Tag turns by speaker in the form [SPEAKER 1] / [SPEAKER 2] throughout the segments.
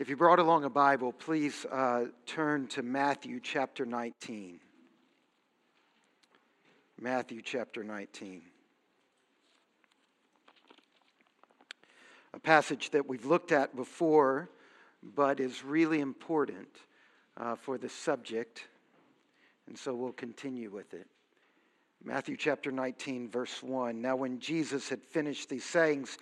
[SPEAKER 1] If you brought along a Bible, please uh, turn to Matthew chapter 19. Matthew chapter 19. A passage that we've looked at before, but is really important uh, for the subject, and so we'll continue with it. Matthew chapter 19, verse 1. Now, when Jesus had finished these sayings,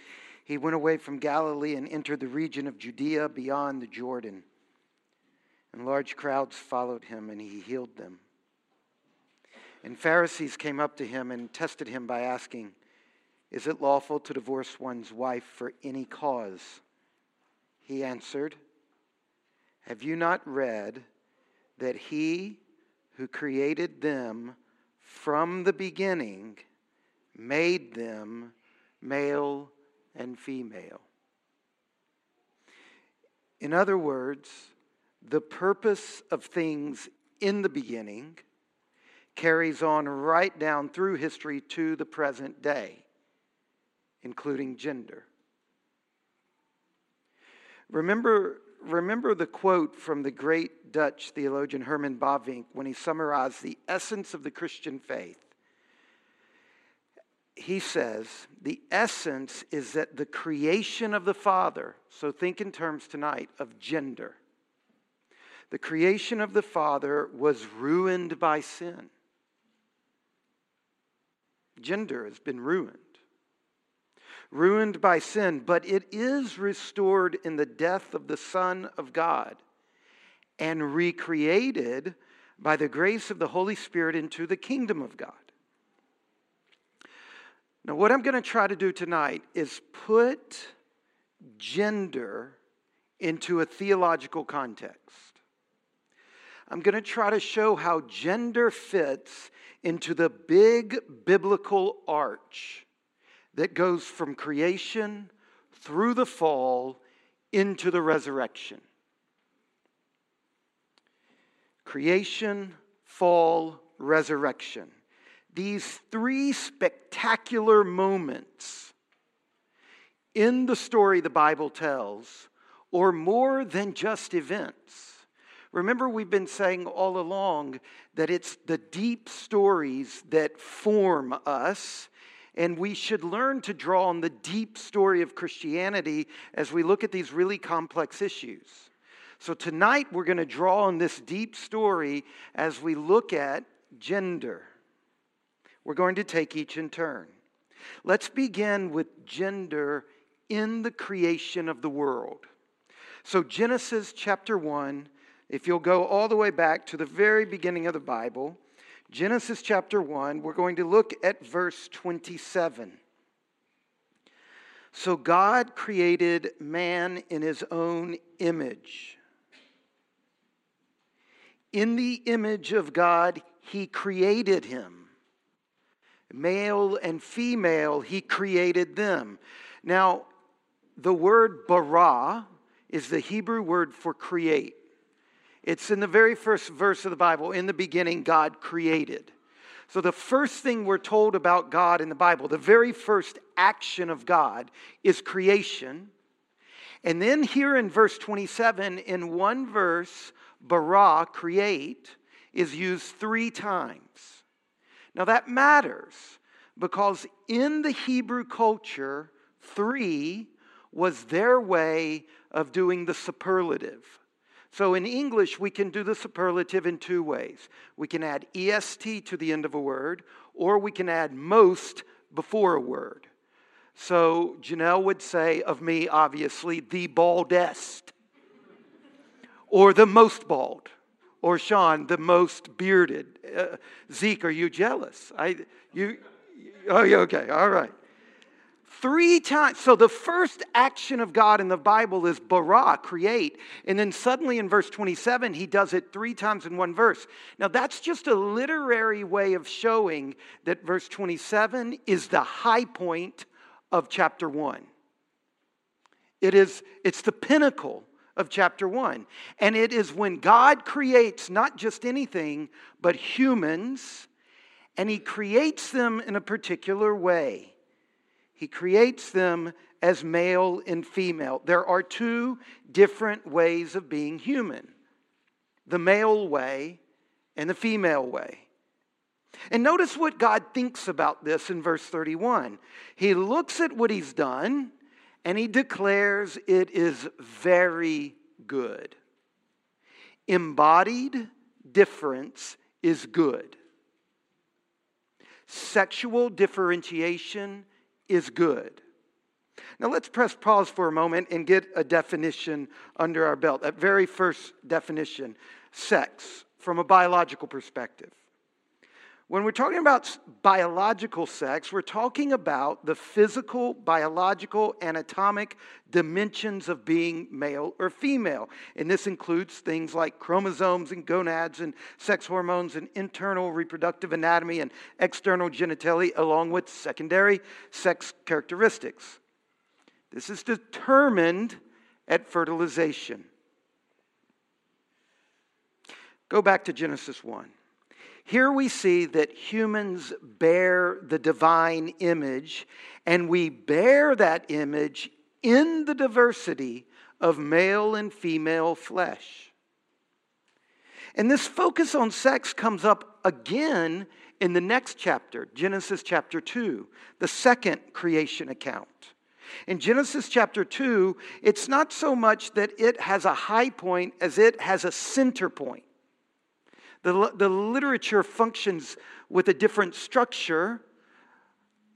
[SPEAKER 1] he went away from Galilee and entered the region of Judea beyond the Jordan. And large crowds followed him, and he healed them. And Pharisees came up to him and tested him by asking, Is it lawful to divorce one's wife for any cause? He answered, Have you not read that he who created them from the beginning made them male and female. In other words, the purpose of things in the beginning carries on right down through history to the present day, including gender. Remember, remember the quote from the great Dutch theologian Herman Bavinck when he summarized the essence of the Christian faith he says the essence is that the creation of the Father, so think in terms tonight of gender. The creation of the Father was ruined by sin. Gender has been ruined. Ruined by sin, but it is restored in the death of the Son of God and recreated by the grace of the Holy Spirit into the kingdom of God. Now, what I'm going to try to do tonight is put gender into a theological context. I'm going to try to show how gender fits into the big biblical arch that goes from creation through the fall into the resurrection. Creation, fall, resurrection these three spectacular moments in the story the Bible tells or more than just events. Remember, we've been saying all along that it's the deep stories that form us, and we should learn to draw on the deep story of Christianity as we look at these really complex issues. So, tonight we're going to draw on this deep story as we look at gender. We're going to take each in turn. Let's begin with gender in the creation of the world. So, Genesis chapter 1, if you'll go all the way back to the very beginning of the Bible, Genesis chapter 1, we're going to look at verse 27. So, God created man in his own image. In the image of God, he created him. Male and female, he created them. Now, the word bara is the Hebrew word for create. It's in the very first verse of the Bible. In the beginning, God created. So, the first thing we're told about God in the Bible, the very first action of God, is creation. And then, here in verse 27, in one verse, bara, create, is used three times. Now that matters because in the Hebrew culture, three was their way of doing the superlative. So in English, we can do the superlative in two ways. We can add est to the end of a word, or we can add most before a word. So Janelle would say of me, obviously, the baldest, or the most bald. Or Sean, the most bearded. Uh, Zeke, are you jealous? I, you, oh, okay, all right. Three times. So the first action of God in the Bible is bara, create. And then suddenly in verse 27, he does it three times in one verse. Now that's just a literary way of showing that verse 27 is the high point of chapter 1. It is, it's the pinnacle of chapter 1. And it is when God creates not just anything, but humans, and He creates them in a particular way. He creates them as male and female. There are two different ways of being human the male way and the female way. And notice what God thinks about this in verse 31. He looks at what he's done and he declares it is very good. Embodied difference is good. Sexual differentiation is good. Now let's press pause for a moment and get a definition under our belt. That very first definition sex from a biological perspective. When we're talking about biological sex, we're talking about the physical, biological, anatomic dimensions of being male or female. And this includes things like chromosomes and gonads and sex hormones and internal reproductive anatomy and external genitalia, along with secondary sex characteristics. This is determined at fertilization. Go back to Genesis 1. Here we see that humans bear the divine image, and we bear that image in the diversity of male and female flesh. And this focus on sex comes up again in the next chapter, Genesis chapter 2, the second creation account. In Genesis chapter 2, it's not so much that it has a high point as it has a center point. The, the literature functions with a different structure.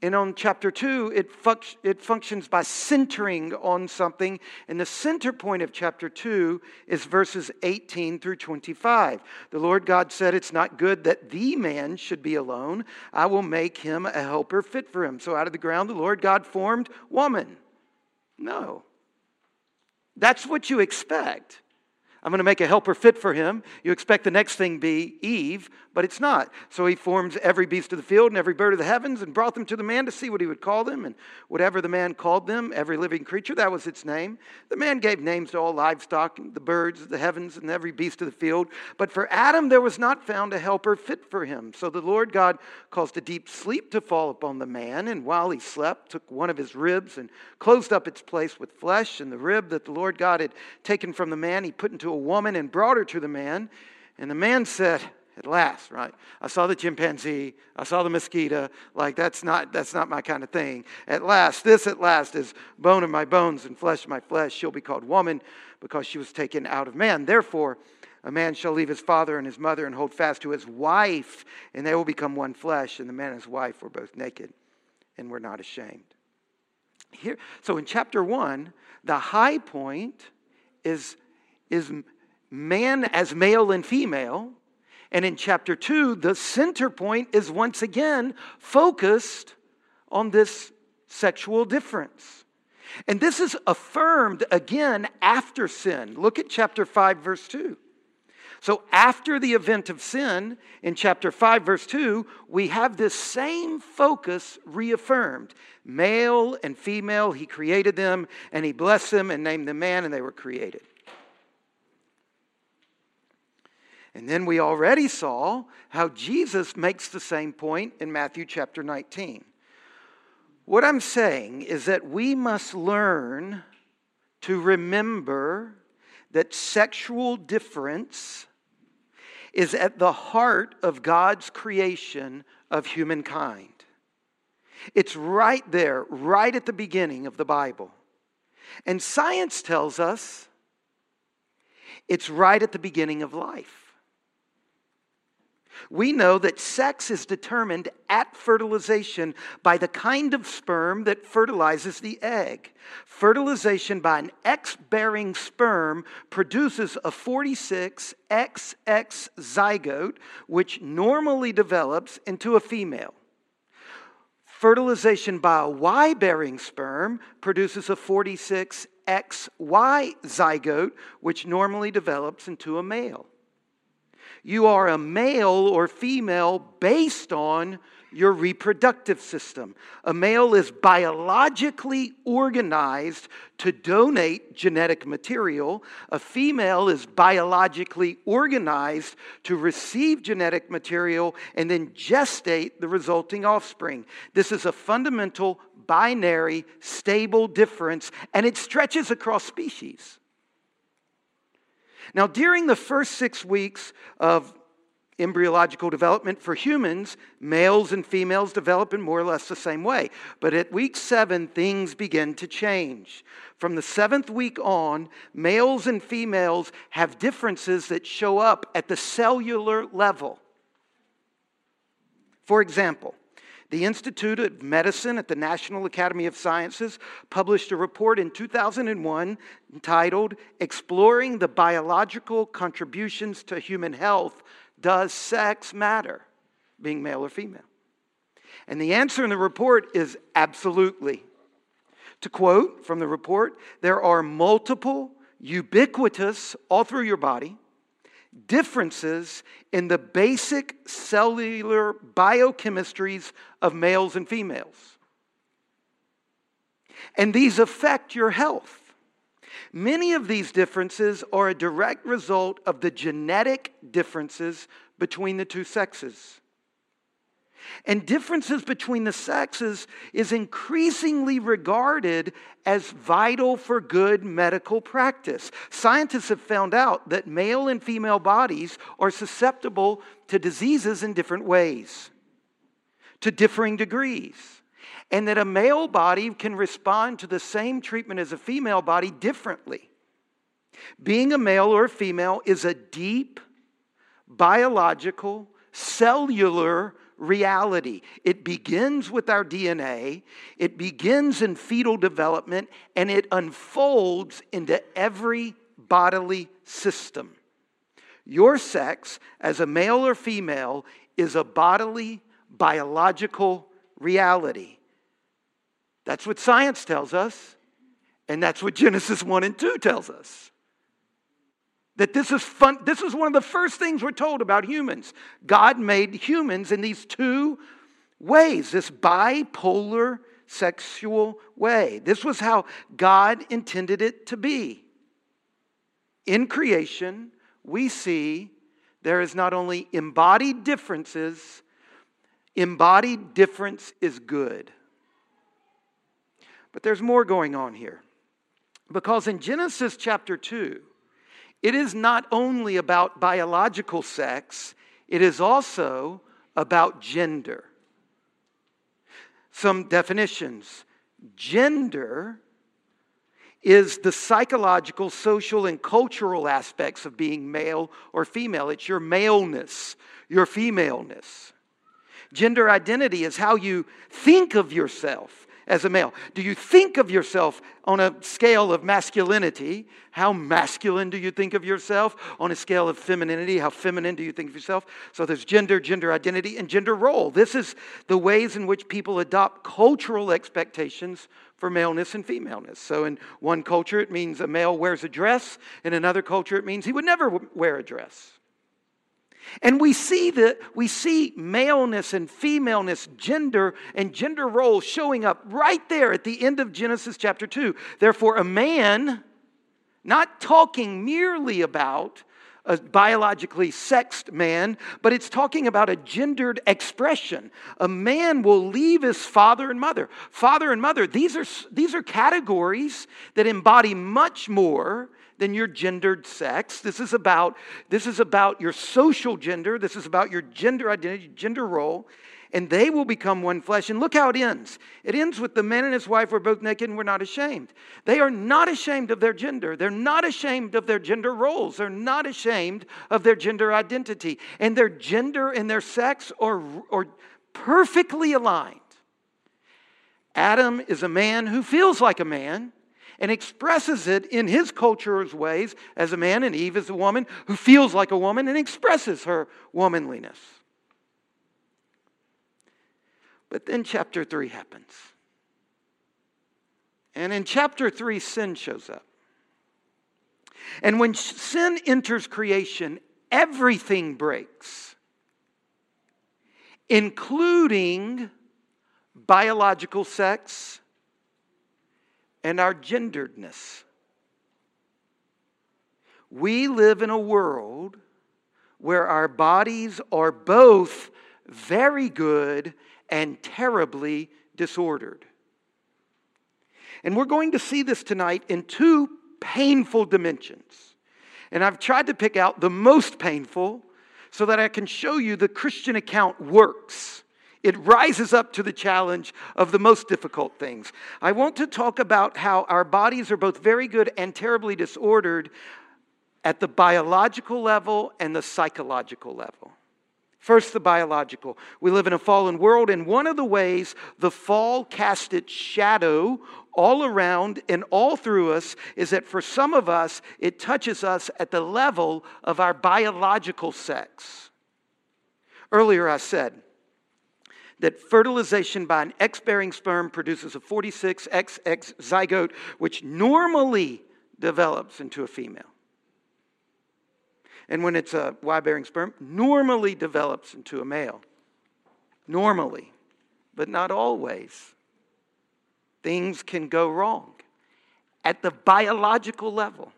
[SPEAKER 1] And on chapter 2, it, func- it functions by centering on something. And the center point of chapter 2 is verses 18 through 25. The Lord God said, It's not good that the man should be alone. I will make him a helper fit for him. So out of the ground, the Lord God formed woman. No. That's what you expect. I'm going to make a helper fit for him. You expect the next thing be Eve, but it's not. So he forms every beast of the field and every bird of the heavens and brought them to the man to see what he would call them. And whatever the man called them, every living creature, that was its name. The man gave names to all livestock, the birds, of the heavens, and every beast of the field. But for Adam there was not found a helper fit for him. So the Lord God caused a deep sleep to fall upon the man. And while he slept, took one of his ribs and closed up its place with flesh. And the rib that the Lord God had taken from the man, he put into a woman and brought her to the man. And the man said, at last, right? I saw the chimpanzee, I saw the mosquito, like that's not that's not my kind of thing. At last, this at last is bone of my bones and flesh of my flesh. She'll be called woman because she was taken out of man. Therefore, a man shall leave his father and his mother and hold fast to his wife, and they will become one flesh. And the man and his wife were both naked and were not ashamed. Here, so in chapter one, the high point is, is man as male and female and in chapter 2, the center point is once again focused on this sexual difference. And this is affirmed again after sin. Look at chapter 5, verse 2. So, after the event of sin in chapter 5, verse 2, we have this same focus reaffirmed. Male and female, he created them, and he blessed them and named them man, and they were created. And then we already saw how Jesus makes the same point in Matthew chapter 19. What I'm saying is that we must learn to remember that sexual difference is at the heart of God's creation of humankind. It's right there, right at the beginning of the Bible. And science tells us it's right at the beginning of life. We know that sex is determined at fertilization by the kind of sperm that fertilizes the egg. Fertilization by an X bearing sperm produces a 46XX zygote, which normally develops into a female. Fertilization by a Y bearing sperm produces a 46XY zygote, which normally develops into a male. You are a male or female based on your reproductive system. A male is biologically organized to donate genetic material. A female is biologically organized to receive genetic material and then gestate the resulting offspring. This is a fundamental binary, stable difference, and it stretches across species. Now, during the first six weeks of embryological development for humans, males and females develop in more or less the same way. But at week seven, things begin to change. From the seventh week on, males and females have differences that show up at the cellular level. For example, the Institute of Medicine at the National Academy of Sciences published a report in 2001 entitled Exploring the Biological Contributions to Human Health Does Sex Matter? Being male or female. And the answer in the report is absolutely. To quote from the report, there are multiple, ubiquitous, all through your body, differences in the basic cellular biochemistries of males and females. And these affect your health. Many of these differences are a direct result of the genetic differences between the two sexes. And differences between the sexes is increasingly regarded as vital for good medical practice. Scientists have found out that male and female bodies are susceptible to diseases in different ways, to differing degrees, and that a male body can respond to the same treatment as a female body differently. Being a male or a female is a deep, biological, cellular reality. It begins with our DNA, it begins in fetal development, and it unfolds into every bodily system. Your sex, as a male or female, is a bodily, biological reality. That's what science tells us, and that's what Genesis 1 and 2 tells us. That this is fun, this is one of the first things we're told about humans. God made humans in these two ways, this bipolar sexual way. This was how God intended it to be. In creation, we see there is not only embodied differences, embodied difference is good. But there's more going on here. Because in Genesis chapter 2, it is not only about biological sex, it is also about gender. Some definitions gender is the psychological, social, and cultural aspects of being male or female. It's your maleness, your femaleness. Gender identity is how you think of yourself as a male? Do you think of yourself on a scale of masculinity? How masculine do you think of yourself? On a scale of femininity, how feminine do you think of yourself? So there's gender, gender identity, and gender role. This is the ways in which people adopt cultural expectations for maleness and femaleness. So in one culture, it means a male wears a dress. In another culture, it means he would never wear a dress. And we see that we see maleness and femaleness, gender and gender roles showing up right there at the end of Genesis chapter 2. Therefore, a man, not talking merely about a biologically sexed man, but it's talking about a gendered expression. A man will leave his father and mother. Father and mother, these are, these are categories that embody much more than your gendered sex. This is about this is about your social gender. This is about your gender identity, gender role. And they will become one flesh. And look how it ends. It ends with the man and his wife were both naked and were not ashamed. They are not ashamed of their gender. They're not ashamed of their gender roles. They're not ashamed of their gender identity. And their gender and their sex are, are perfectly aligned. Adam is a man who feels like a man and expresses it in his culture's ways as a man, and Eve is a woman who feels like a woman and expresses her womanliness. But then chapter 3 happens. And in chapter 3, sin shows up. And when sin enters creation, everything breaks, including biological sex and our genderedness. We live in a world where our bodies are both very good and terribly disordered. And we're going to see this tonight in two painful dimensions. And I've tried to pick out the most painful so that I can show you the Christian account works. It rises up to the challenge of the most difficult things. I want to talk about how our bodies are both very good and terribly disordered at the biological level and the psychological level. First, the biological. We live in a fallen world, and one of the ways the fall cast its shadow all around and all through us is that for some of us, it touches us at the level of our biological sex. Earlier, I said that fertilization by an X bearing sperm produces a 46XX zygote, which normally develops into a female and when it's a Y bearing sperm, normally develops into a male. Normally, but not always. Things can go wrong at the biological level.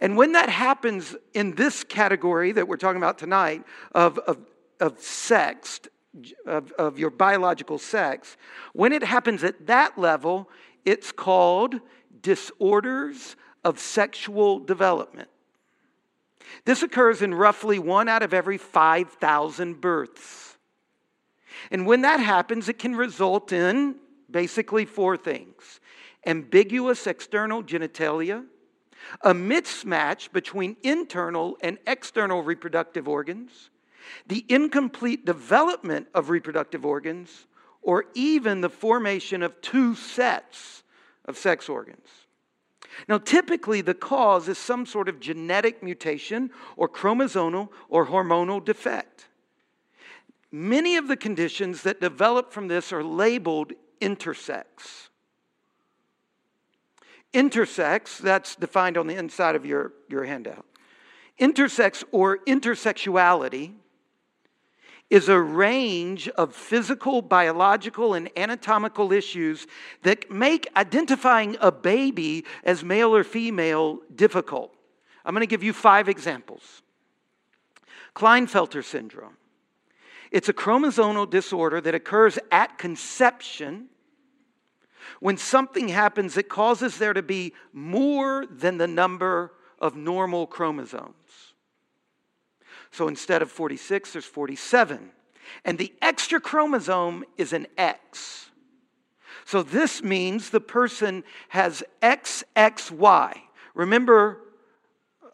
[SPEAKER 1] And when that happens in this category that we're talking about tonight of, of, of sex, of, of your biological sex, when it happens at that level, it's called disorders of sexual development. This occurs in roughly one out of every 5,000 births. And when that happens, it can result in basically four things ambiguous external genitalia, a mismatch between internal and external reproductive organs, the incomplete development of reproductive organs, or even the formation of two sets of sex organs. Now, typically, the cause is some sort of genetic mutation or chromosomal or hormonal defect. Many of the conditions that develop from this are labeled intersex. Intersex, that's defined on the inside of your, your handout. Intersex or intersexuality is a range of physical, biological, and anatomical issues that make identifying a baby as male or female difficult. I'm going to give you five examples. Klinefelter syndrome. It's a chromosomal disorder that occurs at conception when something happens that causes there to be more than the number of normal chromosomes. So instead of 46, there's 47. And the extra chromosome is an X. So this means the person has XXY. Remember,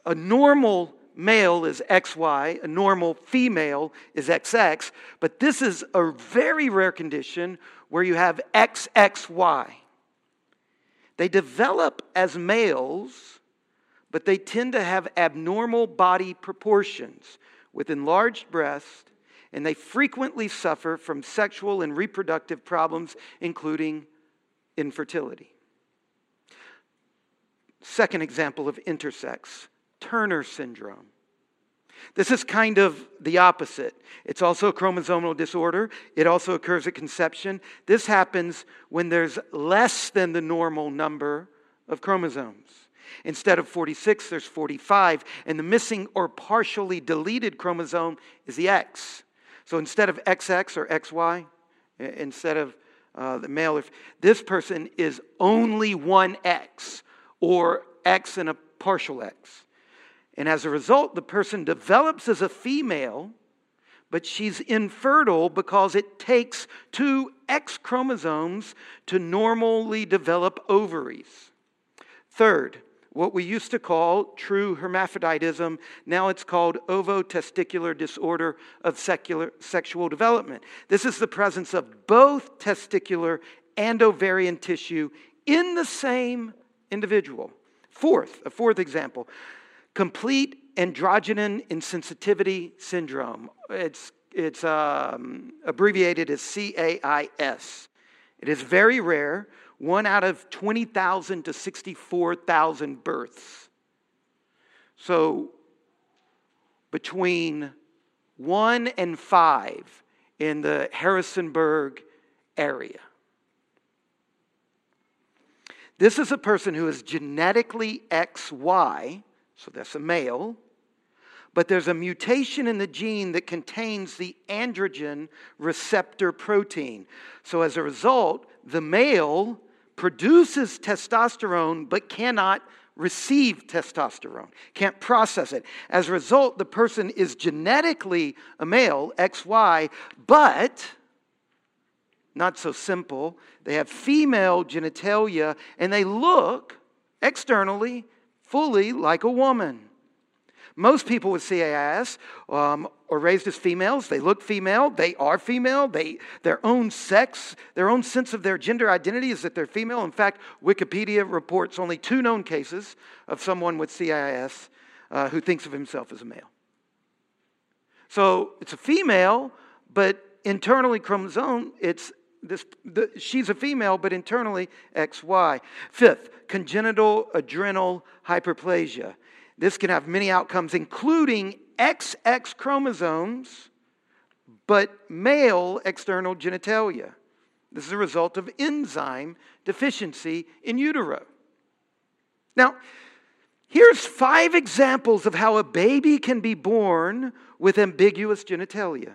[SPEAKER 1] a normal male is XY, a normal female is XX, but this is a very rare condition where you have XXY. They develop as males, but they tend to have abnormal body proportions with enlarged breasts, and they frequently suffer from sexual and reproductive problems, including infertility. Second example of intersex Turner syndrome. This is kind of the opposite. It's also a chromosomal disorder. It also occurs at conception. This happens when there's less than the normal number of chromosomes. Instead of 46, there's 45. And the missing or partially deleted chromosome is the X. So instead of XX or XY, instead of uh, the male, if this person is only one X or X and a partial X. And as a result, the person develops as a female, but she's infertile because it takes two X chromosomes to normally develop ovaries. Third, what we used to call true hermaphroditism. Now it's called ovotesticular disorder of secular, sexual development. This is the presence of both testicular and ovarian tissue in the same individual. Fourth, a fourth example complete androgen insensitivity syndrome. It's, it's um, abbreviated as CAIS. It is very rare one out of 20,000 to 64,000 births. So between one and five in the Harrisonburg area. This is a person who is genetically XY, so that's a male, but there's a mutation in the gene that contains the androgen receptor protein. So as a result, the male produces testosterone but cannot receive testosterone, can't process it. As a result, the person is genetically a male, XY, but not so simple. They have female genitalia and they look externally fully like a woman. Most people with CAIS um, are raised as females. They look female. They are female. They, their own sex, their own sense of their gender identity is that they're female. In fact, Wikipedia reports only two known cases of someone with CAIS uh, who thinks of himself as a male. So it's a female, but internally chromosome, it's this, the, she's a female, but internally XY. Fifth, congenital adrenal hyperplasia. This can have many outcomes, including XX chromosomes, but male external genitalia. This is a result of enzyme deficiency in utero. Now, here's five examples of how a baby can be born with ambiguous genitalia.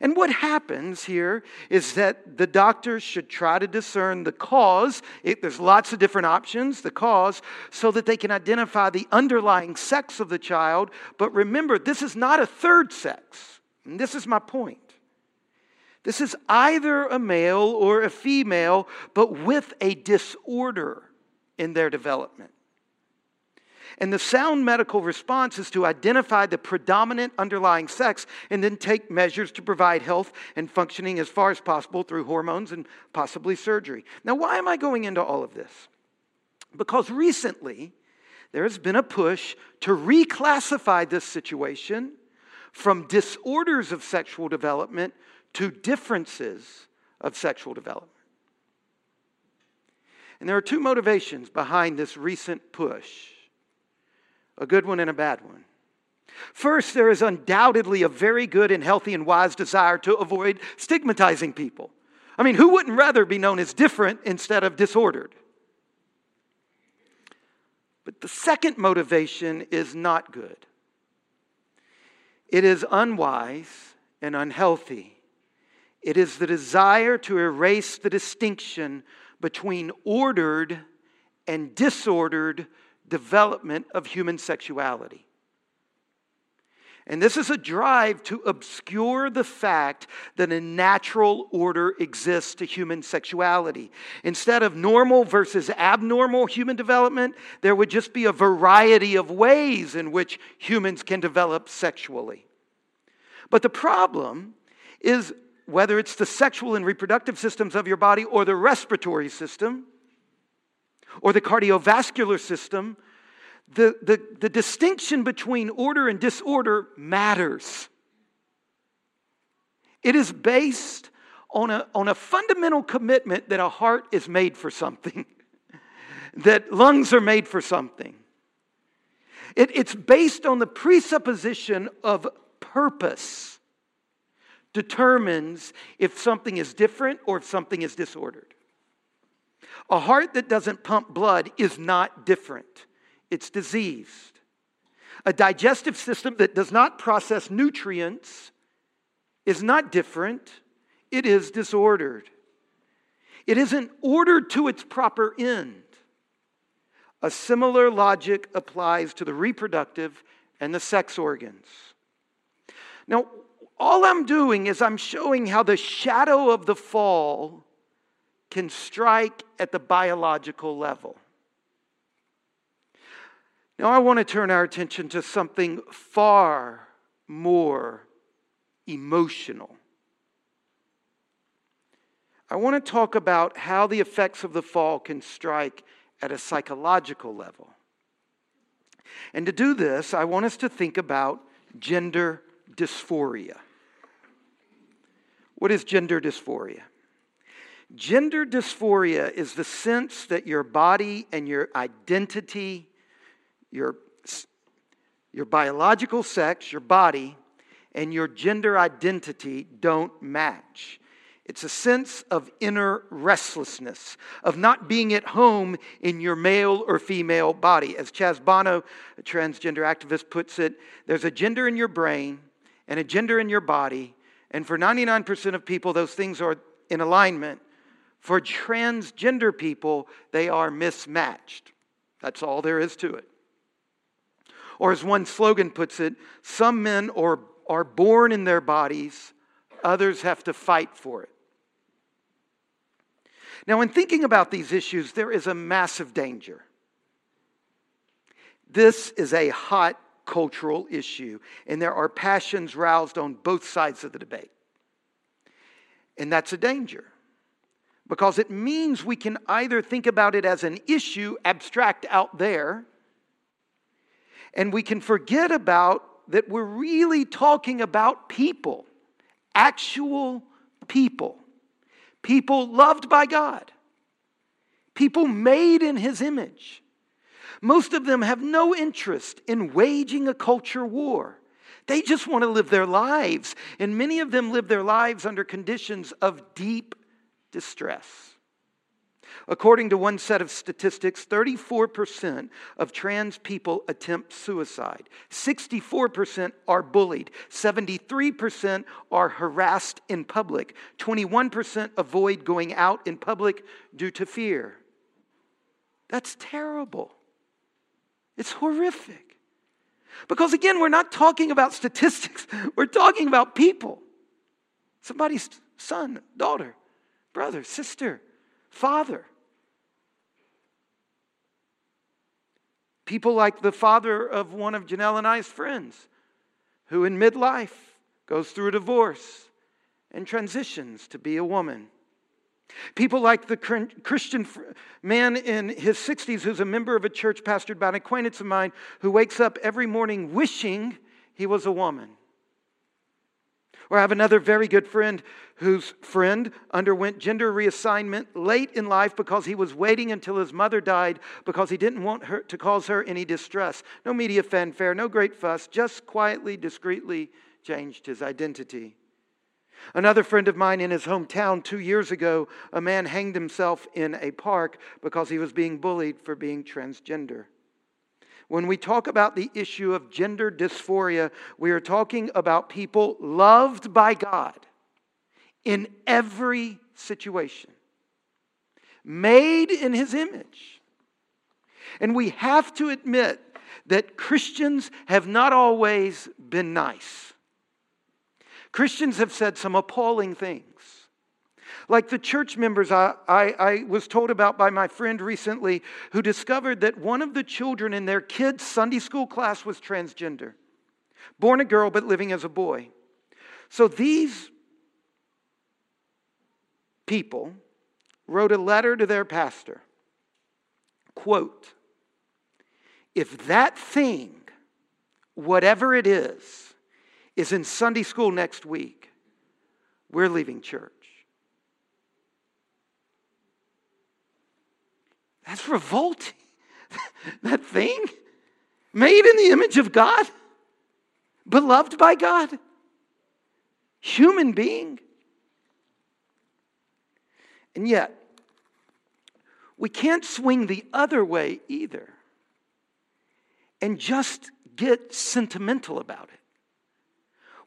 [SPEAKER 1] And what happens here is that the doctors should try to discern the cause. It, there's lots of different options, the cause, so that they can identify the underlying sex of the child. But remember, this is not a third sex. And this is my point. This is either a male or a female, but with a disorder in their development. And the sound medical response is to identify the predominant underlying sex and then take measures to provide health and functioning as far as possible through hormones and possibly surgery. Now, why am I going into all of this? Because recently, there has been a push to reclassify this situation from disorders of sexual development to differences of sexual development. And there are two motivations behind this recent push a good one and a bad one. First, there is undoubtedly a very good and healthy and wise desire to avoid stigmatizing people. I mean, who wouldn't rather be known as different instead of disordered? But the second motivation is not good. It is unwise and unhealthy. It is the desire to erase the distinction between ordered and disordered development of human sexuality. And this is a drive to obscure the fact that a natural order exists to human sexuality. Instead of normal versus abnormal human development, there would just be a variety of ways in which humans can develop sexually. But the problem is whether it's the sexual and reproductive systems of your body or the respiratory system, or the cardiovascular system, the, the, the distinction between order and disorder matters. It is based on a, on a fundamental commitment that a heart is made for something, that lungs are made for something. It, it's based on the presupposition of purpose determines if something is different or if something is disordered. A heart that doesn't pump blood is not different, it's diseased. A digestive system that does not process nutrients is not different, it is disordered. It isn't ordered to its proper end. A similar logic applies to the reproductive and the sex organs. Now, all I'm doing is I'm showing how the shadow of the fall can strike at the biological level. Now, I want to turn our attention to something far more emotional. I want to talk about how the effects of the fall can strike at a psychological level. And to do this, I want us to think about gender dysphoria. What is gender dysphoria? Gender dysphoria is the sense that your body and your identity, your, your biological sex, your body, and your gender identity don't match. It's a sense of inner restlessness, of not being at home in your male or female body. As Chaz Bono, a transgender activist, puts it, there's a gender in your brain and a gender in your body, and for 99% of people, those things are in alignment For transgender people, they are mismatched. That's all there is to it. Or, as one slogan puts it, some men are, are born in their bodies, others have to fight for it. Now, in thinking about these issues, there is a massive danger. This is a hot cultural issue, and there are passions roused on both sides of the debate. And that's a danger because it means we can either think about it as an issue abstract out there, and we can forget about that we're really talking about people, actual people, people loved by God, people made in His image. Most of them have no interest in waging a culture war. They just want to live their lives. And many of them live their lives under conditions of deep distress. According to one set of statistics, 34% of trans people attempt suicide. 64% are bullied. 73% are harassed in public. 21% avoid going out in public due to fear. That's terrible. It's horrific. Because again, we're not talking about statistics, we're talking about people. Somebody's son, daughter, brother, sister, father. People like the father of one of Janelle and I's friends, who in midlife goes through a divorce and transitions to be a woman. People like the Christian man in his 60s who's a member of a church pastored by an acquaintance of mine who wakes up every morning wishing he was a woman. Or I have another very good friend whose friend underwent gender reassignment late in life because he was waiting until his mother died because he didn't want her to cause her any distress. No media fanfare, no great fuss, just quietly, discreetly changed his identity. Another friend of mine in his hometown two years ago, a man hanged himself in a park because he was being bullied for being transgender. When we talk about the issue of gender dysphoria, we are talking about people loved by God in every situation, made in his image. And we have to admit that Christians have not always been nice. Christians have said some appalling things. Like the church members I, I, I, was told about by my friend recently, who discovered that one of the children in their kids' Sunday school class was transgender, born a girl but living as a boy. So these people wrote a letter to their pastor. Quote, if that thing, whatever it is, is in Sunday school next week. We're leaving church. That's revolting. that thing made in the image of God, beloved by God, human being. And yet, we can't swing the other way either and just get sentimental about it.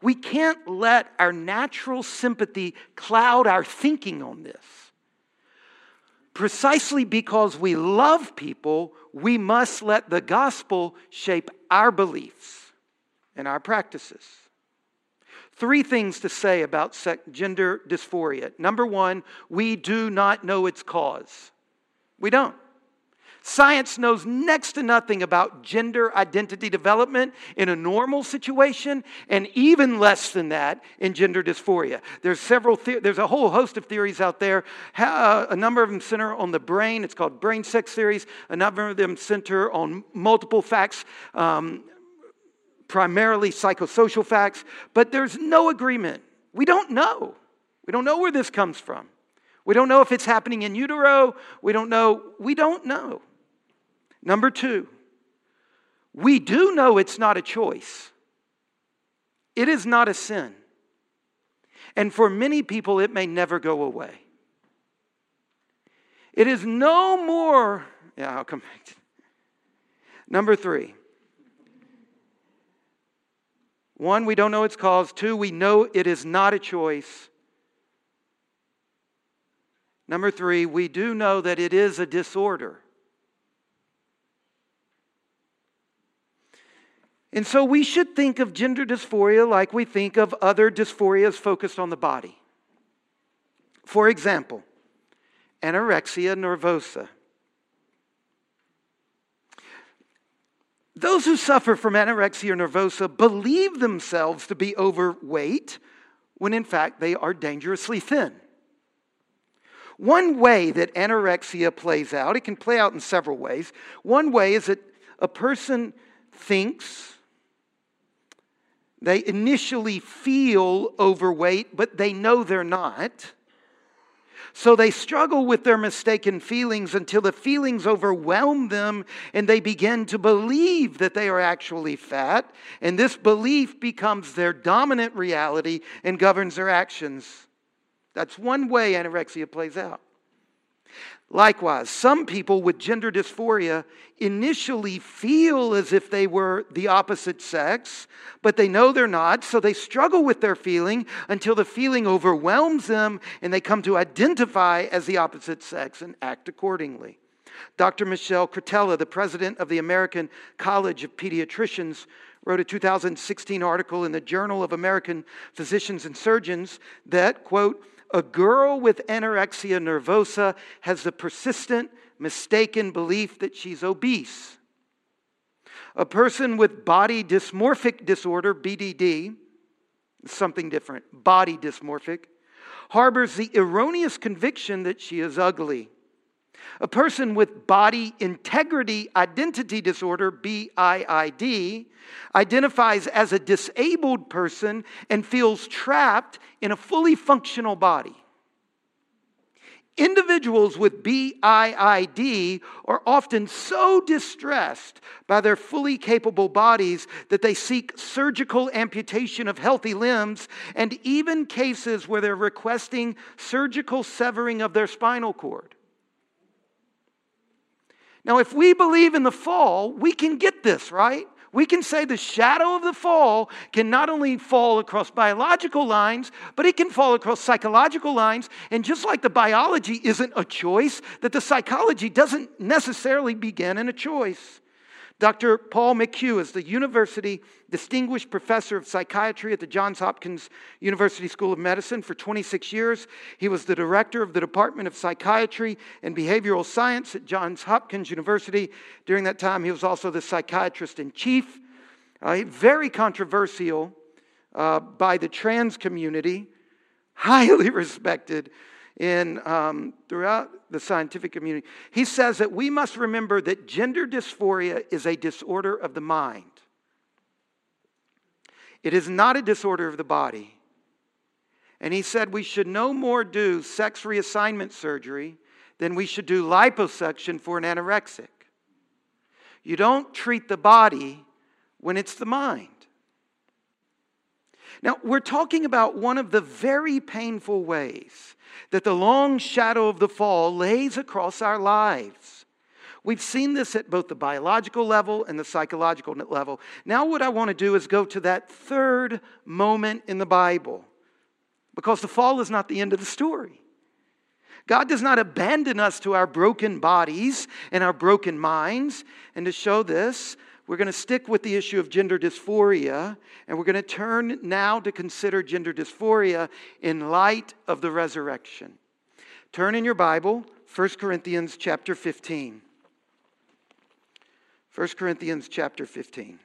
[SPEAKER 1] We can't let our natural sympathy cloud our thinking on this. Precisely because we love people, we must let the gospel shape our beliefs and our practices. Three things to say about gender dysphoria. Number one, we do not know its cause. We don't. Science knows next to nothing about gender identity development in a normal situation, and even less than that in gender dysphoria. There's several. The- there's a whole host of theories out there. Uh, a number of them center on the brain. It's called brain sex theories. A number of them center on multiple facts. Um, primarily psychosocial facts, but there's no agreement. We don't know. We don't know where this comes from. We don't know if it's happening in utero. We don't know. We don't know. Number two, we do know it's not a choice, it is not a sin. And for many people, it may never go away. It is no more, yeah, I'll come back to Number three, one, we don't know its cause. Two, we know it is not a choice. Number three, we do know that it is a disorder. And so we should think of gender dysphoria like we think of other dysphorias focused on the body. For example, anorexia nervosa. Those who suffer from anorexia nervosa believe themselves to be overweight when in fact they are dangerously thin. One way that anorexia plays out, it can play out in several ways. One way is that a person thinks they initially feel overweight, but they know they're not. So they struggle with their mistaken feelings until the feelings overwhelm them and they begin to believe that they are actually fat. And this belief becomes their dominant reality and governs their actions. That's one way anorexia plays out. Likewise, some people with gender dysphoria initially feel as if they were the opposite sex, but they know they're not, so they struggle with their feeling until the feeling overwhelms them and they come to identify as the opposite sex and act accordingly. Dr. Michelle Cretella, the president of the American College of Pediatricians, wrote a 2016 article in the Journal of American Physicians and Surgeons that, quote, a girl with anorexia nervosa has the persistent, mistaken belief that she's obese. A person with body dysmorphic disorder, BDD, something different, body dysmorphic, harbors the erroneous conviction that she is ugly. A person with body integrity identity disorder, BIID, identifies as a disabled person and feels trapped in a fully functional body. Individuals with BIID are often so distressed by their fully capable bodies that they seek surgical amputation of healthy limbs, and even cases where they're requesting surgical severing of their spinal cord. Now, if we believe in the fall, we can get this, right? We can say the shadow of the fall can not only fall across biological lines, but it can fall across psychological lines. And just like the biology isn't a choice, that the psychology doesn't necessarily begin in a choice. Dr. Paul McHugh is the University Distinguished Professor of Psychiatry at the Johns Hopkins University School of Medicine for 26 years. He was the director of the Department of Psychiatry and Behavioral Science at Johns Hopkins University. During that time, he was also the psychiatrist in chief. Uh, very controversial uh, by the trans community, highly respected in um, throughout the scientific community. He says that we must remember that gender dysphoria is a disorder of the mind. It is not a disorder of the body. And he said we should no more do sex reassignment surgery than we should do liposuction for an anorexic. You don't treat the body when it's the mind. Now, we're talking about one of the very painful ways that the long shadow of the fall lays across our lives. We've seen this at both the biological level and the psychological level. Now, what I want to do is go to that third moment in the Bible because the fall is not the end of the story. God does not abandon us to our broken bodies and our broken minds. And to show this, we're going to stick with the issue of gender dysphoria, and we're going to turn now to consider gender dysphoria in light of the resurrection. Turn in your Bible, 1 Corinthians chapter 15. 1 Corinthians chapter 15.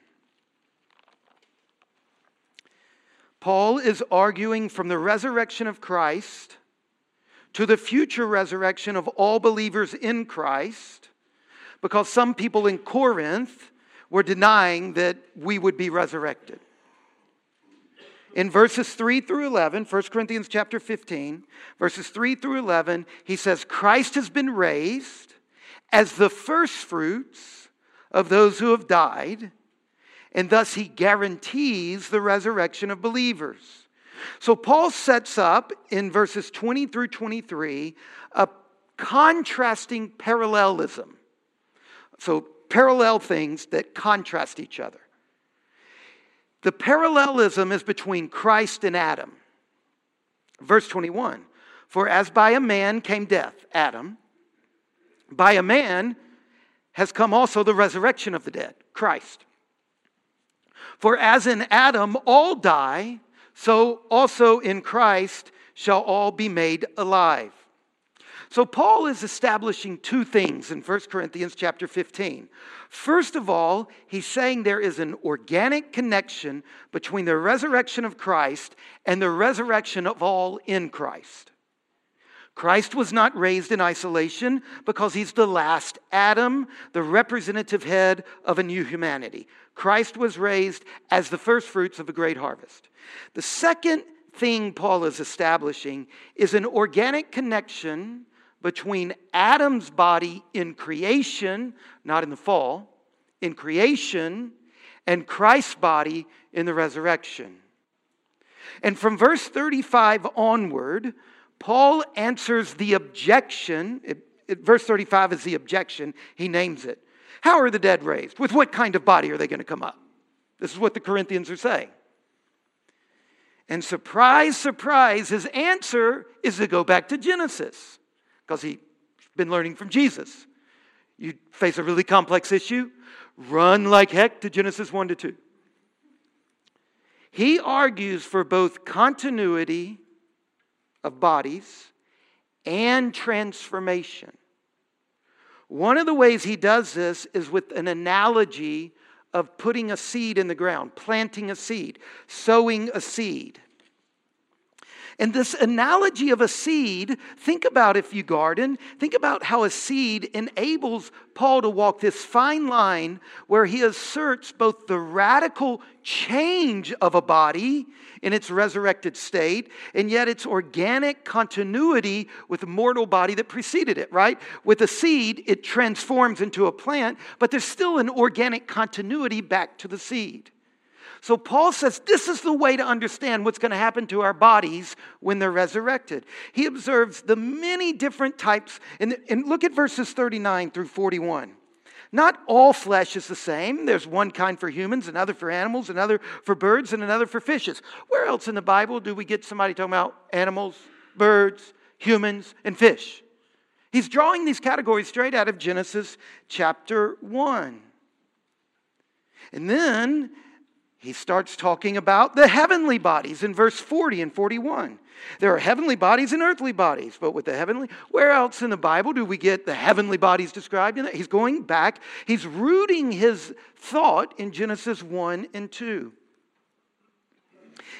[SPEAKER 1] Paul is arguing from the resurrection of Christ to the future resurrection of all believers in Christ because some people in Corinth were denying that we would be resurrected. In verses 3 through 11, 1 Corinthians chapter 15, verses 3 through 11, he says, Christ has been raised as the firstfruits of those who have died, and thus he guarantees the resurrection of believers. So Paul sets up in verses 20 through 23 a contrasting parallelism. So parallel things that contrast each other. The parallelism is between Christ and Adam. Verse 21 For as by a man came death, Adam, by a man has come also the resurrection of the dead, Christ. For as in Adam all die, so also in Christ shall all be made alive. So Paul is establishing two things in 1 Corinthians chapter 15. First of all, he's saying there is an organic connection between the resurrection of Christ and the resurrection of all in Christ. Christ was not raised in isolation because he's the last Adam, the representative head of a new humanity. Christ was raised as the first fruits of a great harvest. The second thing Paul is establishing is an organic connection between Adam's body in creation, not in the fall, in creation, and Christ's body in the resurrection. And from verse 35 onward, Paul answers the objection. It, it, verse 35 is the objection. He names it. How are the dead raised? With what kind of body are they going to come up? This is what the Corinthians are saying. And surprise, surprise, his answer is to go back to Genesis because he's been learning from Jesus. You face a really complex issue, run like heck to Genesis 1 to 2. He argues for both continuity of bodies and transformation. One of the ways he does this is with an analogy of putting a seed in the ground, planting a seed, sowing a seed. And this analogy of a seed, think about if you garden, think about how a seed enables Paul to walk this fine line where he asserts both the radical change of a body in its resurrected state, and yet its organic continuity with the mortal body that preceded it, right? With a seed, it transforms into a plant, but there's still an organic continuity back to the seed. So Paul says this is the way to understand what's going to happen to our bodies when they're resurrected. He observes the many different types, and, and look at verses 39 through 41. Not all flesh is the same. There's one kind for humans, another for animals, another for birds, and another for fishes. Where else in the Bible do we get somebody talking about animals, birds, humans, and fish? He's drawing these categories straight out of Genesis chapter 1. And then he starts talking about the heavenly bodies in verse 40 and 41. There are heavenly bodies and earthly bodies, but with the heavenly, where else in the Bible do we get the heavenly bodies described in? He's going back, he's rooting his thought in Genesis 1 and 2.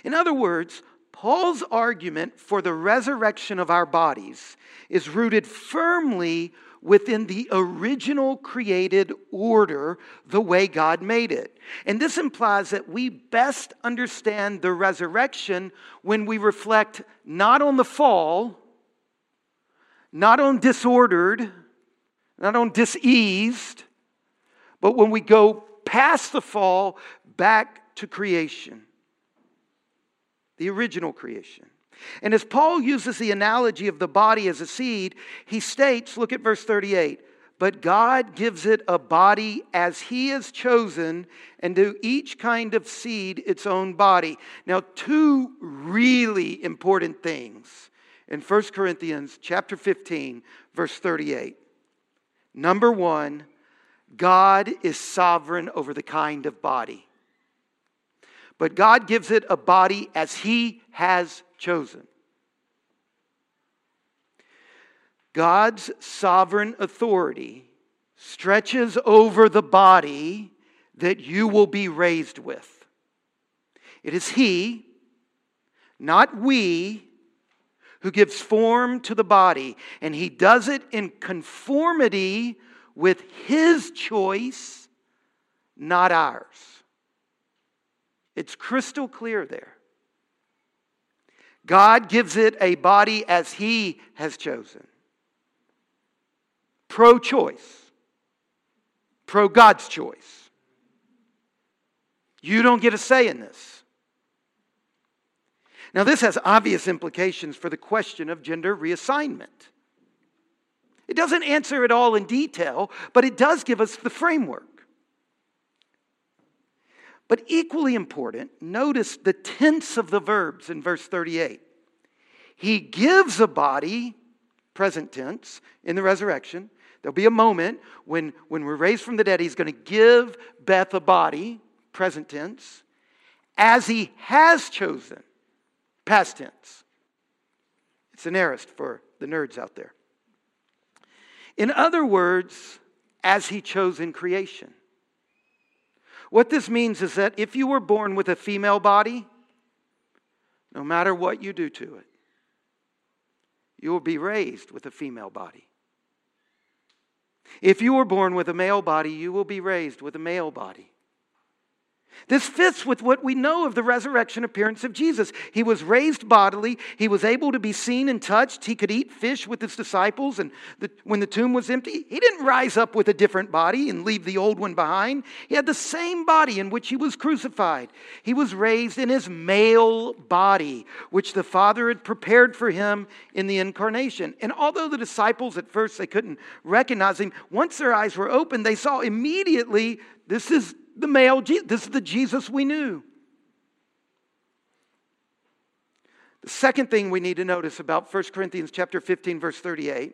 [SPEAKER 1] In other words, Paul's argument for the resurrection of our bodies is rooted firmly within the original created order, the way God made it. And this implies that we best understand the resurrection when we reflect not on the fall, not on disordered, not on diseased, but when we go past the fall back to creation, the original creation. And as Paul uses the analogy of the body as a seed, he states, look at verse 38, but God gives it a body as he has chosen, and to each kind of seed its own body. Now, two really important things in 1 Corinthians chapter 15, verse 38. Number one, God is sovereign over the kind of body. But God gives it a body as He has chosen. God's sovereign authority stretches over the body that you will be raised with. It is He, not we, who gives form to the body, and He does it in conformity with His choice, not ours. It's crystal clear there. God gives it a body as He has chosen. Pro choice, pro God's choice. You don't get a say in this. Now, this has obvious implications for the question of gender reassignment. It doesn't answer it all in detail, but it does give us the framework. But equally important, notice the tense of the verbs in verse 38. He gives a body, present tense, in the resurrection. There'll be a moment when, when we're raised from the dead, he's going to give Beth a body, present tense, as he has chosen, past tense. It's an aorist for the nerds out there. In other words, as he chose in creation. What this means is that if you were born with a female body, no matter what you do to it, you will be raised with a female body. If you were born with a male body, you will be raised with a male body. This fits with what we know of the resurrection appearance of Jesus. He was raised bodily. He was able to be seen and touched. He could eat fish with his disciples. And the, when the tomb was empty, he didn't rise up with a different body and leave the old one behind. He had the same body in which he was crucified. He was raised in his male body, which the Father had prepared for him in the incarnation. And although the disciples at first they couldn't recognize him, once their eyes were opened, they saw immediately this is the male Jesus. This is the Jesus we knew. The second thing we need to notice about 1 Corinthians chapter 15 verse 38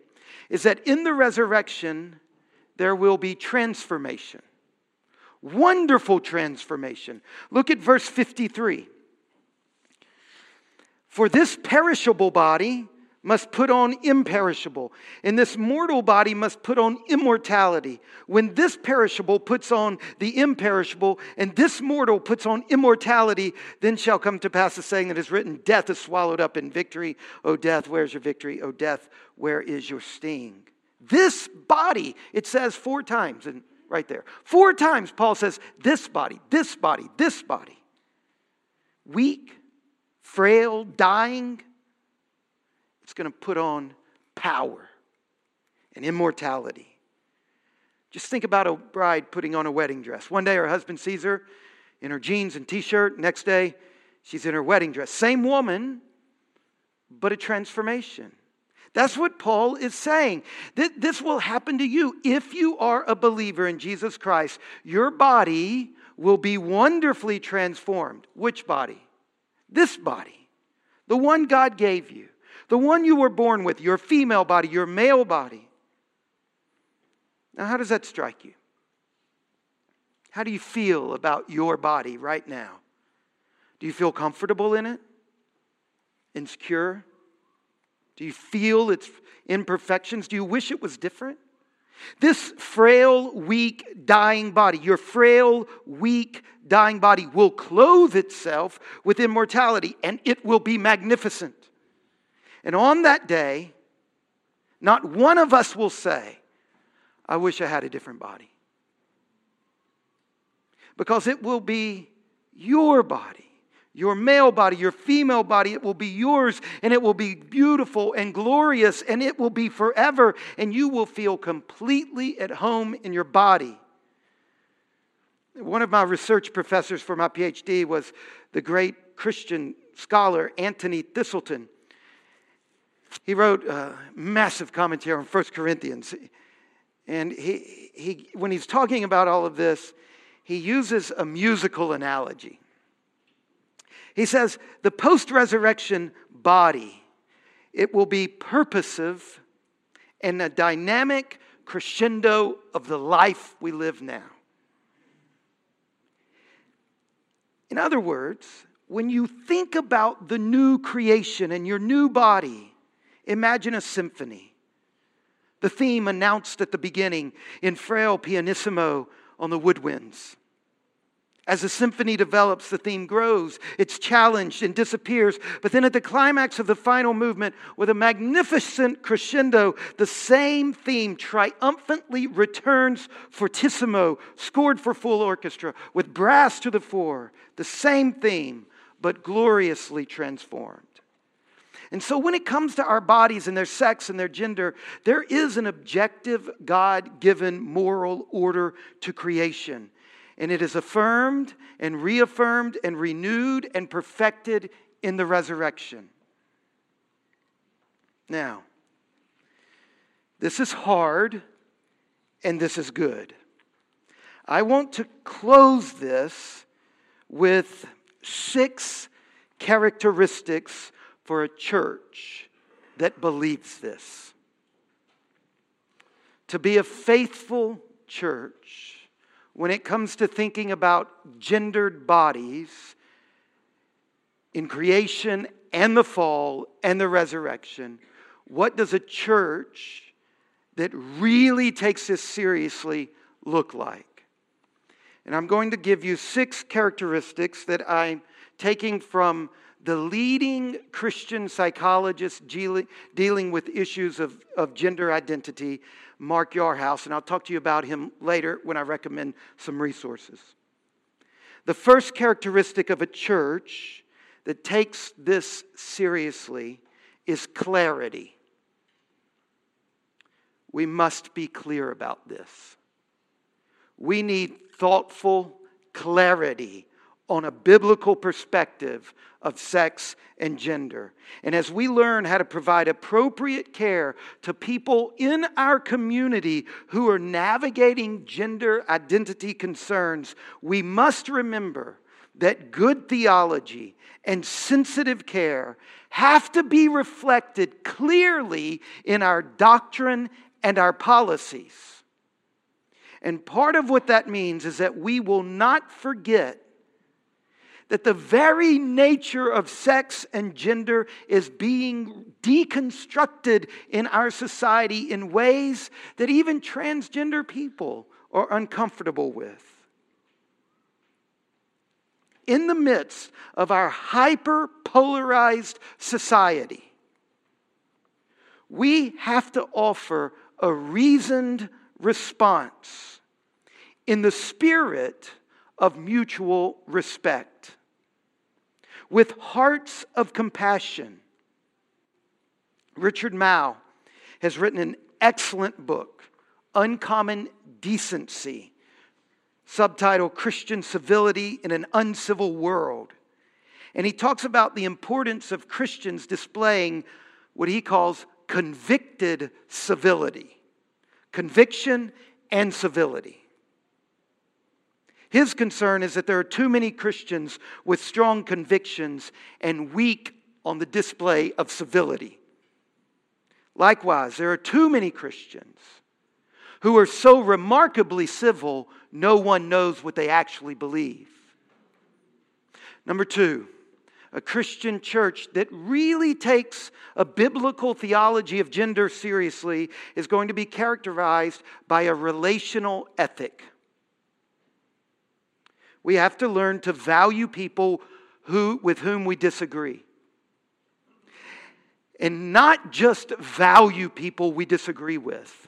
[SPEAKER 1] is that in the resurrection there will be transformation. Wonderful transformation. Look at verse 53. For this perishable body must put on imperishable, and this mortal body must put on immortality. When this perishable puts on the imperishable, and this mortal puts on immortality, then shall come to pass the saying that is written Death is swallowed up in victory. O death, where's your victory? O death, where is your sting? This body, it says four times, and right there. Four times Paul says, This body, this body, this body. Weak, frail, dying it's going to put on power and immortality. Just think about a bride putting on a wedding dress. One day her husband sees her in her jeans and t shirt. Next day, she's in her wedding dress. Same woman, but a transformation. That's what Paul is saying. This will happen to you if you are a believer in Jesus Christ. Your body will be wonderfully transformed. Which body? This body, the one God gave you. The one you were born with, your female body, your male body. Now, how does that strike you? How do you feel about your body right now? Do you feel comfortable in it? Insecure? Do you feel its imperfections? Do you wish it was different? This frail, weak, dying body, your frail, weak, dying body will clothe itself with immortality and it will be magnificent. And on that day, not one of us will say, I wish I had a different body. Because it will be your body, your male body, your female body. It will be yours, and it will be beautiful and glorious, and it will be forever, and you will feel completely at home in your body. One of my research professors for my PhD was the great Christian scholar Anthony Thiselton. He wrote a massive commentary on 1 Corinthians. And he, he, when he's talking about all of this, he uses a musical analogy. He says, the post resurrection body, it will be purposive and a dynamic crescendo of the life we live now. In other words, when you think about the new creation and your new body, Imagine a symphony. The theme announced at the beginning in frail pianissimo on the woodwinds. As the symphony develops, the theme grows, it's challenged and disappears. But then at the climax of the final movement, with a magnificent crescendo, the same theme triumphantly returns fortissimo, scored for full orchestra, with brass to the fore. The same theme, but gloriously transformed. And so, when it comes to our bodies and their sex and their gender, there is an objective, God given moral order to creation. And it is affirmed and reaffirmed and renewed and perfected in the resurrection. Now, this is hard and this is good. I want to close this with six characteristics for a church that believes this. To be a faithful church when it comes to thinking about gendered bodies in creation and the fall and the resurrection, what does a church that really takes this seriously look like? And I'm going to give you six characteristics that I'm taking from the leading Christian psychologist dealing with issues of, of gender identity, Mark Yarhouse, and I'll talk to you about him later when I recommend some resources. The first characteristic of a church that takes this seriously is clarity. We must be clear about this. We need thoughtful clarity on a biblical perspective of sex and gender. And as we learn how to provide appropriate care to people in our community who are navigating gender identity concerns, we must remember that good theology and sensitive care have to be reflected clearly in our doctrine and our policies. And part of what that means is that we will not forget that the very nature of sex and gender is being deconstructed in our society in ways that even transgender people are uncomfortable with. In the midst of our hyper polarized society, we have to offer a reasoned response in the spirit of mutual respect, with hearts of compassion. Richard Mouw has written an excellent book, Uncommon Decency, subtitle Christian Civility in an Uncivil World. And he talks about the importance of Christians displaying what he calls convicted civility, conviction and civility. His concern is that there are too many Christians with strong convictions and weak on the display of civility. Likewise, there are too many Christians who are so remarkably civil, no one knows what they actually believe. Number two, a Christian church that really takes a biblical theology of gender seriously is going to be characterized by a relational ethic. We have to learn to value people who, with whom we disagree. And not just value people we disagree with.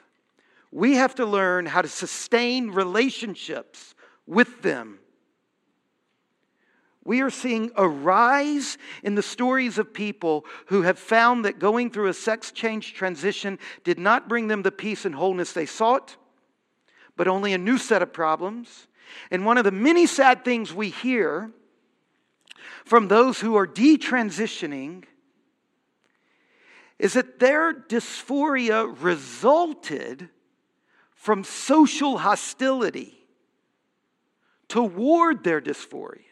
[SPEAKER 1] We have to learn how to sustain relationships with them. We are seeing a rise in the stories of people who have found that going through a sex change transition did not bring them the peace and wholeness they sought, but only a new set of problems and one of the many sad things we hear from those who are detransitioning is that their dysphoria resulted from social hostility toward their dysphoria.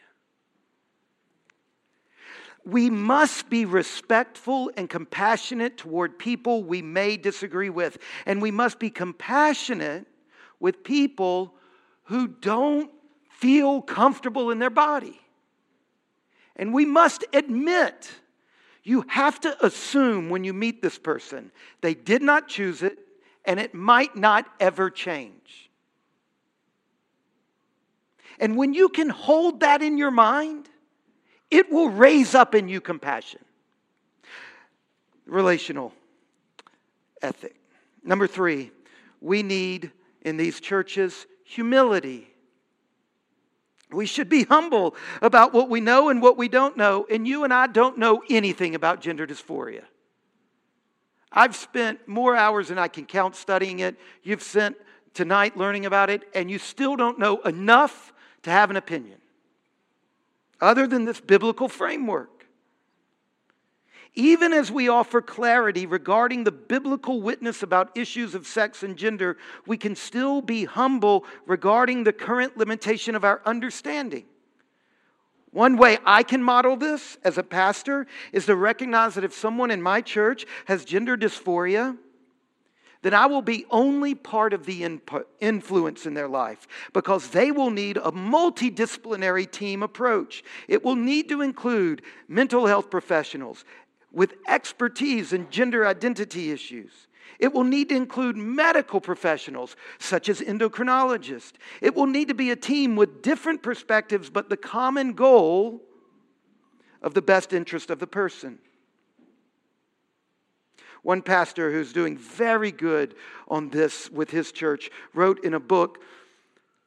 [SPEAKER 1] We must be respectful and compassionate toward people we may disagree with. And we must be compassionate with people who don't feel comfortable in their body. And we must admit, you have to assume when you meet this person, they did not choose it and it might not ever change. And when you can hold that in your mind, it will raise up in you compassion. Relational ethic. Number three, we need in these churches humility. We should be humble about what we know and what we don't know. And you and I don't know anything about gender dysphoria. I've spent more hours than I can count studying it. You've spent tonight learning about it, and you still don't know enough to have an opinion other than this biblical framework even as we offer clarity regarding the biblical witness about issues of sex and gender, we can still be humble regarding the current limitation of our understanding. One way I can model this as a pastor is to recognize that if someone in my church has gender dysphoria, then I will be only part of the input, influence in their life because they will need a multidisciplinary team approach. It will need to include mental health professionals with expertise in gender identity issues. It will need to include medical professionals, such as endocrinologists. It will need to be a team with different perspectives, but the common goal of the best interest of the person. One pastor who's doing very good on this with his church wrote in a book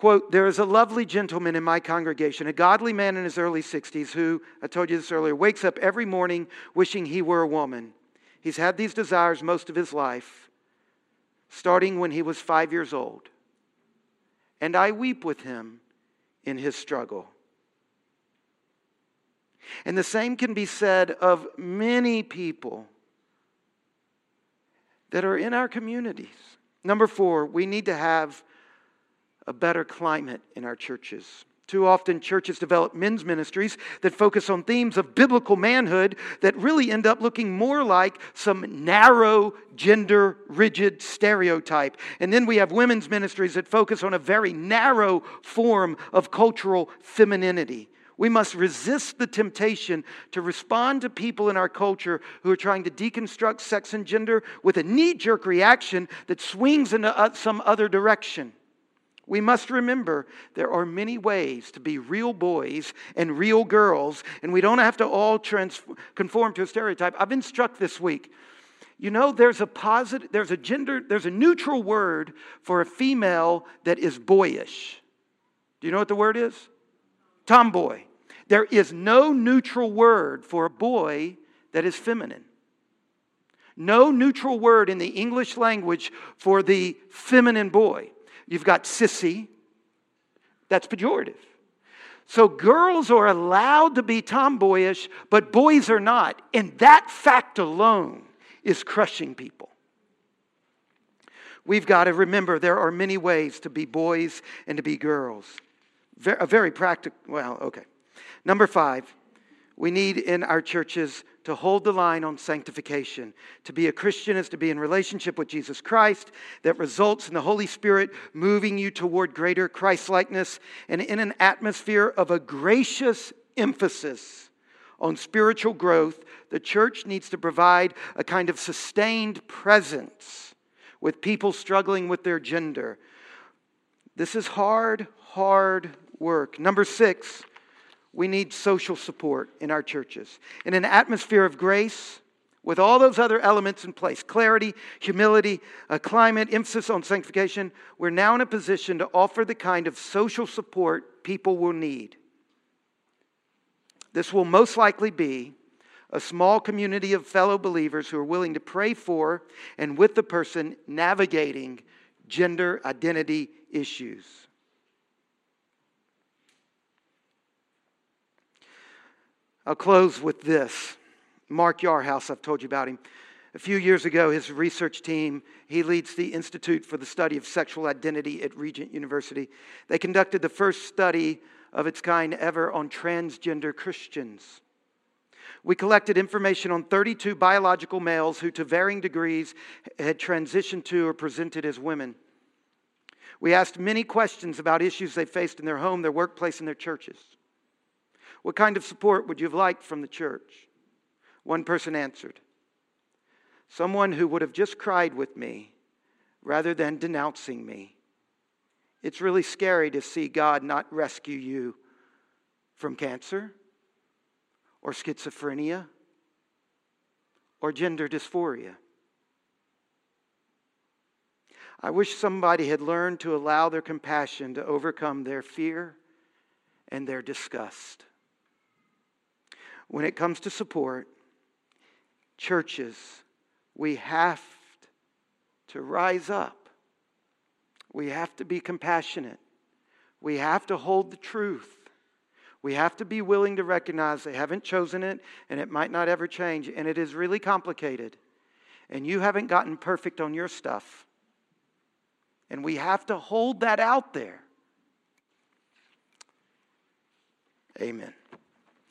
[SPEAKER 1] quote there is a lovely gentleman in my congregation a godly man in his early 60s who i told you this earlier wakes up every morning wishing he were a woman. He's had these desires most of his life starting when he was five years old. And i weep with him in his struggle. And the same can be said of many people that are in our communities. Number four, we need to have a better climate in our churches. Too often, churches develop men's ministries that focus on themes of biblical manhood that really end up looking more like some narrow, gender rigid stereotype. And then we have women's ministries that focus on a very narrow form of cultural femininity. We must resist the temptation to respond to people in our culture who are trying to deconstruct sex and gender with a knee jerk reaction that swings in uh, some other direction. We must remember there are many ways to be real boys and real girls, and we don't have to all trans- conform to a stereotype. I've been struck this week. You know, there's a positive, there's a gender, there's a neutral word for a female that is boyish. Do you know what the word is? Tomboy. There is no neutral word for a boy that is feminine. No neutral word in the English language for the feminine boy. You've got sissy, that's pejorative. So girls are allowed to be tomboyish, but boys are not. And that fact alone is crushing people. We've got to remember there are many ways to be boys and to be girls. A very practical, well, okay. Number five, we need in our churches to hold the line on sanctification. To be a Christian is to be in relationship with Jesus Christ that results in the Holy Spirit moving you toward greater Christlikeness and in an atmosphere of a gracious emphasis on spiritual growth. The church needs to provide a kind of sustained presence with people struggling with their gender. This is hard, hard work. Number six, we need social support in our churches. In an atmosphere of grace, with all those other elements in place clarity, humility, a climate, emphasis on sanctification we're now in a position to offer the kind of social support people will need. This will most likely be a small community of fellow believers who are willing to pray for and with the person navigating gender identity issues. I'll close with this. Mark Yarhouse, I've told you about him. A few years ago, his research team, he leads the Institute for the Study of Sexual Identity at Regent University. They conducted the first study of its kind ever on transgender Christians. We collected information on 32 biological males who, to varying degrees, had transitioned to or presented as women. We asked many questions about issues they faced in their home, their workplace, and their churches. What kind of support would you have liked from the church? One person answered, Someone who would have just cried with me rather than denouncing me. It's really scary to see God not rescue you from cancer or schizophrenia or gender dysphoria. I wish somebody had learned to allow their compassion to overcome their fear and their disgust when it comes to support, churches, we have to rise up. We have to be compassionate. We have to hold the truth. We have to be willing to recognize they haven't chosen it and it might not ever change. And it is really complicated. And you haven't gotten perfect on your stuff. And we have to hold that out there. Amen.